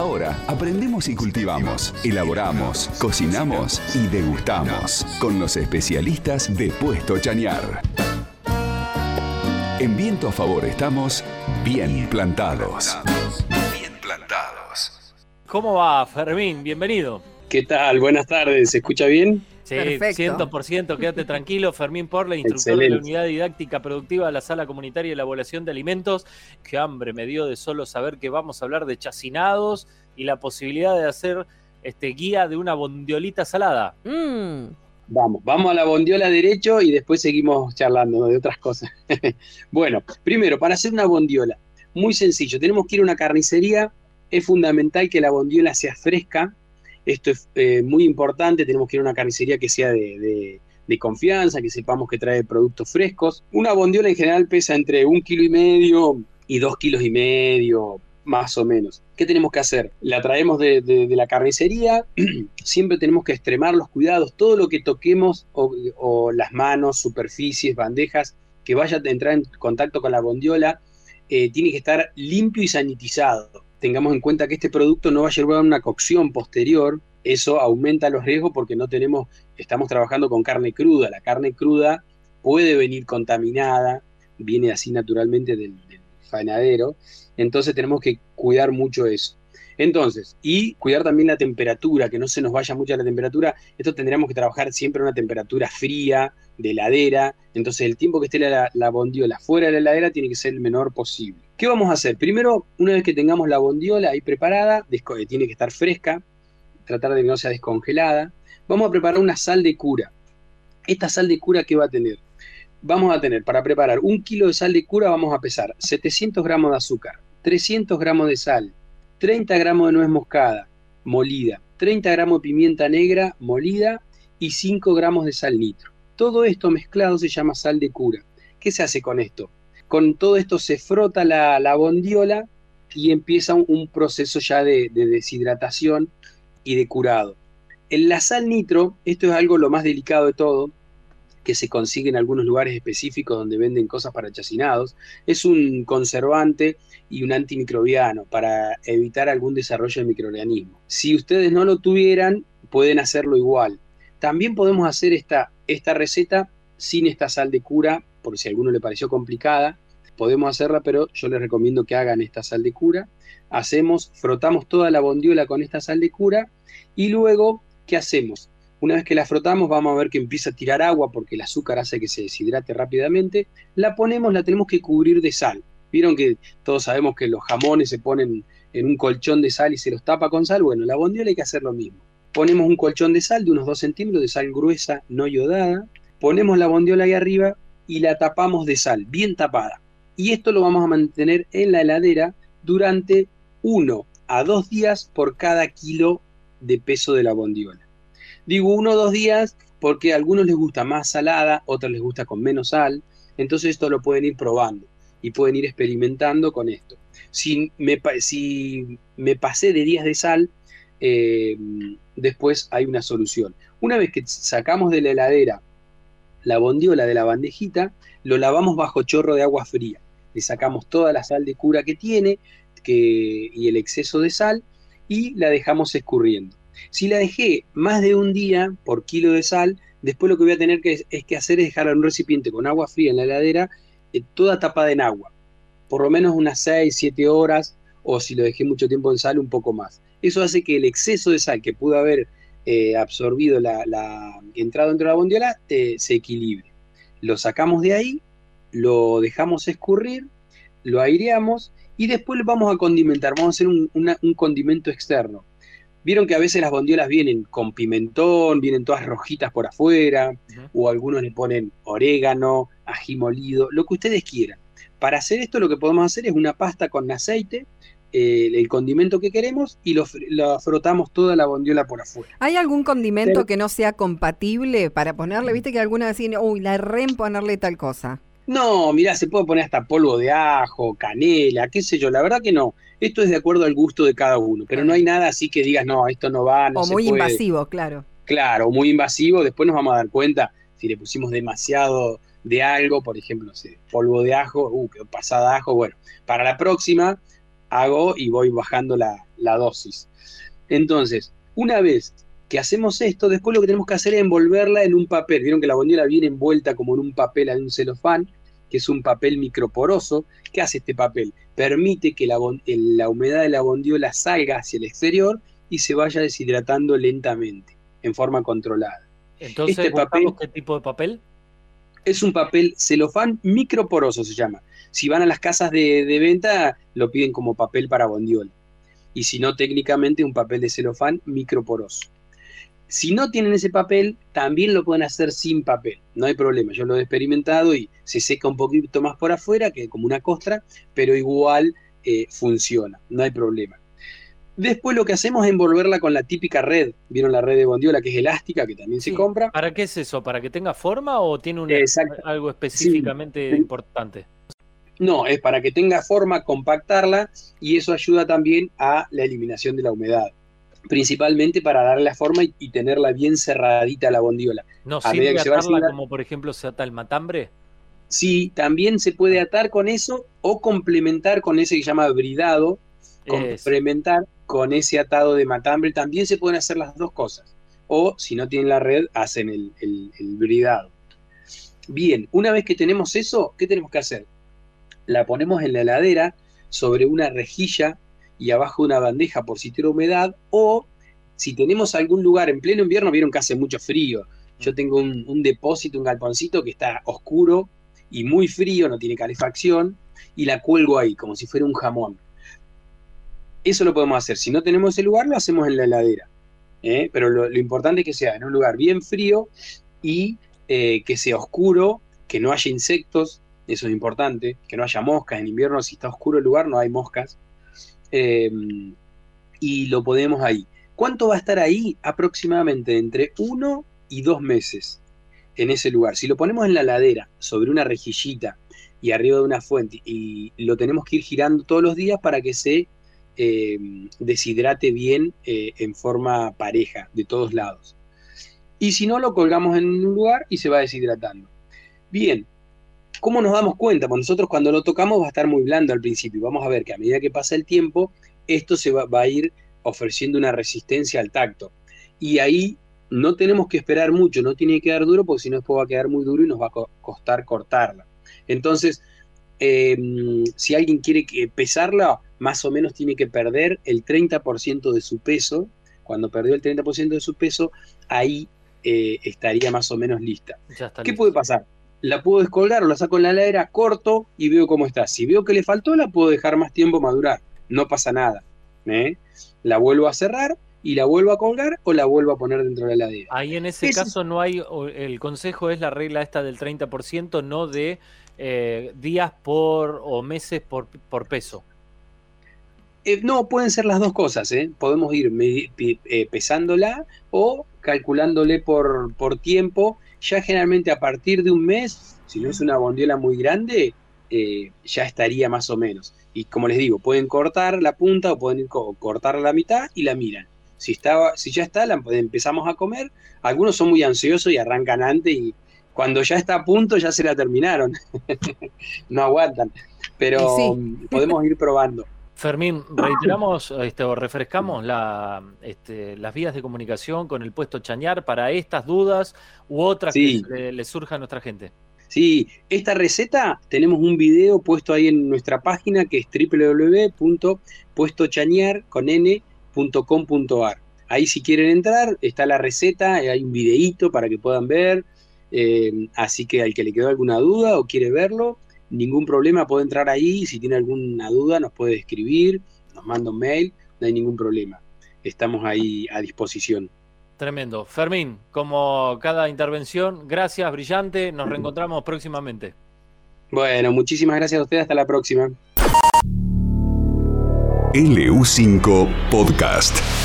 Ahora aprendemos y cultivamos, elaboramos, cocinamos y degustamos con los especialistas de Puesto Chañar. En viento a favor estamos bien plantados. Bien plantados. ¿Cómo va, Fermín? Bienvenido. ¿Qué tal? Buenas tardes. ¿Se escucha bien? Sí, Perfecto. 100%, quédate tranquilo. Fermín Porla, instructor de la. Unidad Didáctica Productiva de la Sala Comunitaria de Elaboración de Alimentos. Qué hambre me dio de solo saber que vamos a hablar de chacinados y la posibilidad de hacer este guía de una bondiolita salada. Mm, Vamos, vamos a la bondiola derecho y después seguimos charlando de otras cosas. bueno, primero, para hacer una bondiola, muy sencillo, tenemos que ir a una carnicería, es fundamental que la bondiola sea fresca, esto es eh, muy importante, tenemos que ir a una carnicería que sea de, confianza, que sepamos que trae productos frescos. Una bondiola en general pesa entre un kilo y medio y dos kilos y medio, más o menos. ¿Qué tenemos que hacer? La traemos de, la carnicería, siempre tenemos que extremar los cuidados, todo lo que toquemos o, o las manos, superficies, bandejas, que vaya a entrar en contacto con la bondiola, eh, tiene que estar limpio y sanitizado. Tengamos en cuenta que este producto no va a llevar a una cocción posterior, eso aumenta los riesgos porque no tenemos, estamos trabajando con carne cruda, la carne cruda puede venir contaminada, viene así naturalmente del, del entonces tenemos que cuidar mucho eso. Entonces, y cuidar también la temperatura, que no se nos vaya mucho la temperatura. Esto tendríamos que trabajar siempre a una temperatura fría, de heladera. Entonces, el tiempo que esté la, la bondiola fuera de la heladera tiene que ser el menor posible. ¿Qué vamos a hacer? Primero, una vez que tengamos la bondiola ahí preparada, eh, tiene que estar fresca, tratar de que no sea descongelada. Vamos a preparar una sal de cura. Esta sal de cura, ¿qué va a tener? Vamos a tener, para preparar un kilo de sal de cura, vamos a pesar 700 gramos de azúcar, 300 gramos de sal, 30 gramos de nuez moscada molida, 30 gramos de pimienta negra molida y 5 gramos de sal nitro. Todo esto mezclado se llama sal de cura. ¿Qué se hace con esto? Con todo esto se frota la, la bondiola y empieza un, proceso ya de, de deshidratación y de curado. En la sal nitro, esto es algo lo más delicado de todo, que se consigue en algunos lugares específicos donde venden cosas para chacinados. Es un conservante y un antimicrobiano para evitar algún desarrollo de microorganismos. Si ustedes no lo tuvieran, pueden hacerlo igual. También podemos hacer esta, esta receta sin esta sal de cura, por si a alguno le pareció complicada. Podemos hacerla, pero yo les recomiendo que hagan esta sal de cura. Hacemos, frotamos toda la bondiola con esta sal de cura y luego, ¿qué hacemos? Una vez que la frotamos, vamos a ver que empieza a tirar agua porque el azúcar hace que se deshidrate rápidamente. La ponemos, la tenemos que cubrir de sal. Vieron que todos sabemos que los jamones se ponen en un colchón de sal y se los tapa con sal. Bueno, la bondiola hay que hacer lo mismo. Ponemos un colchón de sal de unos 2 centímetros de sal gruesa, no yodada. Ponemos la bondiola ahí arriba y la tapamos de sal, bien tapada. Y esto lo vamos a mantener en la heladera durante 1 a 2 días por cada kilo de peso de la bondiola. Digo uno o dos días porque a algunos les gusta más salada, otros les gusta con menos sal. Entonces esto lo pueden ir probando y pueden ir experimentando con esto. Si me, pa- si me pasé de días de sal, eh, después hay una solución. Una vez que sacamos de la heladera la bondiola de la bandejita, lo lavamos bajo chorro de agua fría. Le sacamos toda la sal de cura que tiene que, y el exceso de sal y la dejamos escurriendo. Si la dejé más de un día por kilo de sal, después lo que voy a tener que, es que hacer es dejarla en un recipiente con agua fría en la heladera, eh, toda tapada en agua. Por lo menos unas 6, 7 horas, o si lo dejé mucho tiempo en sal, un poco más. Eso hace que el exceso de sal que pudo haber eh, absorbido la, la entrado dentro de la bondiola eh, se equilibre. Lo sacamos de ahí, lo dejamos escurrir, lo aireamos y después le vamos a condimentar. Vamos a hacer un, una- un condimento externo. Vieron que a veces las bondiolas vienen con pimentón, vienen todas rojitas por afuera, o algunos le ponen orégano, ají molido, lo que ustedes quieran. Para hacer esto lo que podemos hacer es una pasta con aceite, el condimento que queremos y lo, lo frotamos toda la bondiola por afuera. ¿Hay algún condimento Pero- que no sea compatible para ponerle? Viste que algunas decían, uy, la en ponerle tal cosa. No, mirá, se puede poner hasta polvo de ajo, canela, qué sé yo, la verdad que no. Esto es de acuerdo al gusto de cada uno, pero no hay nada así que digas, no, esto no va, no o se muy puede. invasivo, claro. Claro, muy invasivo, después nos vamos a dar cuenta si le pusimos demasiado de algo, por ejemplo, no sé, polvo de ajo, uh, quedó pasada ajo, bueno, para la próxima hago y voy bajando la, la dosis. Entonces, una vez que hacemos esto, después lo que tenemos que hacer es envolverla en un papel. Vieron que la bondiola viene envuelta como en un papel, en un celofán, que es un papel microporoso. ¿Qué hace este papel? Permite que la, la humedad de la bondiola salga hacia el exterior y se vaya deshidratando lentamente, en forma controlada. Entonces, este papel, ¿qué tipo de papel? Es un papel celofán microporoso, se llama. Si van a las casas de, venta, lo piden como papel para bondiola. Y si no, técnicamente un papel de celofán microporoso. Si no tienen ese papel, también lo pueden hacer sin papel, no hay problema. Yo lo he experimentado y se seca un poquito más por afuera, que como una costra, pero igual eh, funciona, no hay problema. Después lo que hacemos es envolverla con la típica red. ¿Vieron la red de bondiola que es elástica, que también se compra? ¿Para qué es eso? ¿Para que tenga forma o tiene algo específicamente importante? No, es para que tenga forma, compactarla y eso ayuda también a la eliminación de la humedad principalmente para darle la forma y, tenerla bien cerradita la bondiola. ¿No sirve atarla como por ejemplo se ata el matambre? Sí, también se puede atar con eso o complementar con ese que se llama bridado, complementar con ese atado de matambre, también se pueden hacer las dos cosas. O si no tienen la red, hacen el, bridado. Bien, una vez que tenemos eso, ¿qué tenemos que hacer? La ponemos en la heladera sobre una rejilla y abajo una bandeja por si tiene humedad, o si tenemos algún lugar en pleno invierno, vieron que hace mucho frío. Yo tengo un, depósito, un galponcito que está oscuro y muy frío, no tiene calefacción, y la cuelgo ahí, como si fuera un jamón. Eso lo podemos hacer. Si no tenemos el lugar, lo hacemos en la heladera. ¿eh? Pero lo, importante es que sea en un lugar bien frío y eh, que sea oscuro, que no haya insectos, eso es importante, que no haya moscas. En invierno, si está oscuro el lugar, no hay moscas. Em, y lo podemos ahí. ¿Cuánto va a estar ahí? Aproximadamente entre uno y dos meses en ese lugar. Si lo ponemos en la ladera, sobre una rejillita y arriba de una fuente, y lo tenemos que ir girando todos los días para que se em, deshidrate bien eh, en forma pareja de todos lados. Y si no, lo colgamos en un lugar y se va deshidratando. Bien, ¿Cómo nos damos cuenta? Pues nosotros cuando lo tocamos va a estar muy blando al principio. Vamos a ver que a medida que pasa el tiempo, esto se va, a ir ofreciendo una resistencia al tacto. Y ahí no tenemos que esperar mucho, no tiene que quedar duro porque si no después va a quedar muy duro y nos va a costar cortarla. Entonces, em, si alguien quiere pesarla, más o menos tiene que perder el 30% de su peso. Cuando perdió el 30% de su peso, ahí eh, estaría más o menos lista. ¿Qué puede pasar? la puedo descolgar o la saco en la heladera, corto y veo cómo está. Si veo que le faltó, la puedo dejar más tiempo madurar. No pasa nada. ¿eh? La vuelvo a cerrar y la vuelvo a colgar o la vuelvo a poner dentro de la heladera. Ahí en ese caso no hay, el consejo es la regla esta del 30%, no de eh, días por o meses por, por peso. Eh, no, pueden ser las dos cosas, Podemos ir pesándola o calculándole por, por tiempo ya generalmente a partir de un mes, si no es una bondiola muy grande, eh, ya estaría más o menos. Y como les digo, pueden cortar la punta o pueden cortar la mitad y la miran. Si, estaba, si ya está, la empezamos a comer. Algunos son muy ansiosos y arrancan antes y cuando ya está a punto ya se la terminaron. no aguantan. Pero podemos ir probando. Fermín, reiteramos este, o refrescamos la, este, las vías de comunicación con el puesto Chañar para estas dudas u otras que le, le surja a nuestra gente. Sí, esta receta tenemos un video puesto ahí en nuestra página que es www.puestochañar.com.ar. Ahí si quieren entrar, está la receta, hay un videíto para que puedan ver. Eh, así que al que le quedó alguna duda o quiere verlo, ningún problema, puede entrar ahí, si tiene alguna duda nos puede escribir, nos manda un mail, no hay ningún problema. Estamos ahí a disposición. Tremendo. Fermín, como cada intervención, gracias, brillante, nos reencontramos próximamente. Bueno, muchísimas gracias a ustedes, hasta la próxima. LU5 Podcast.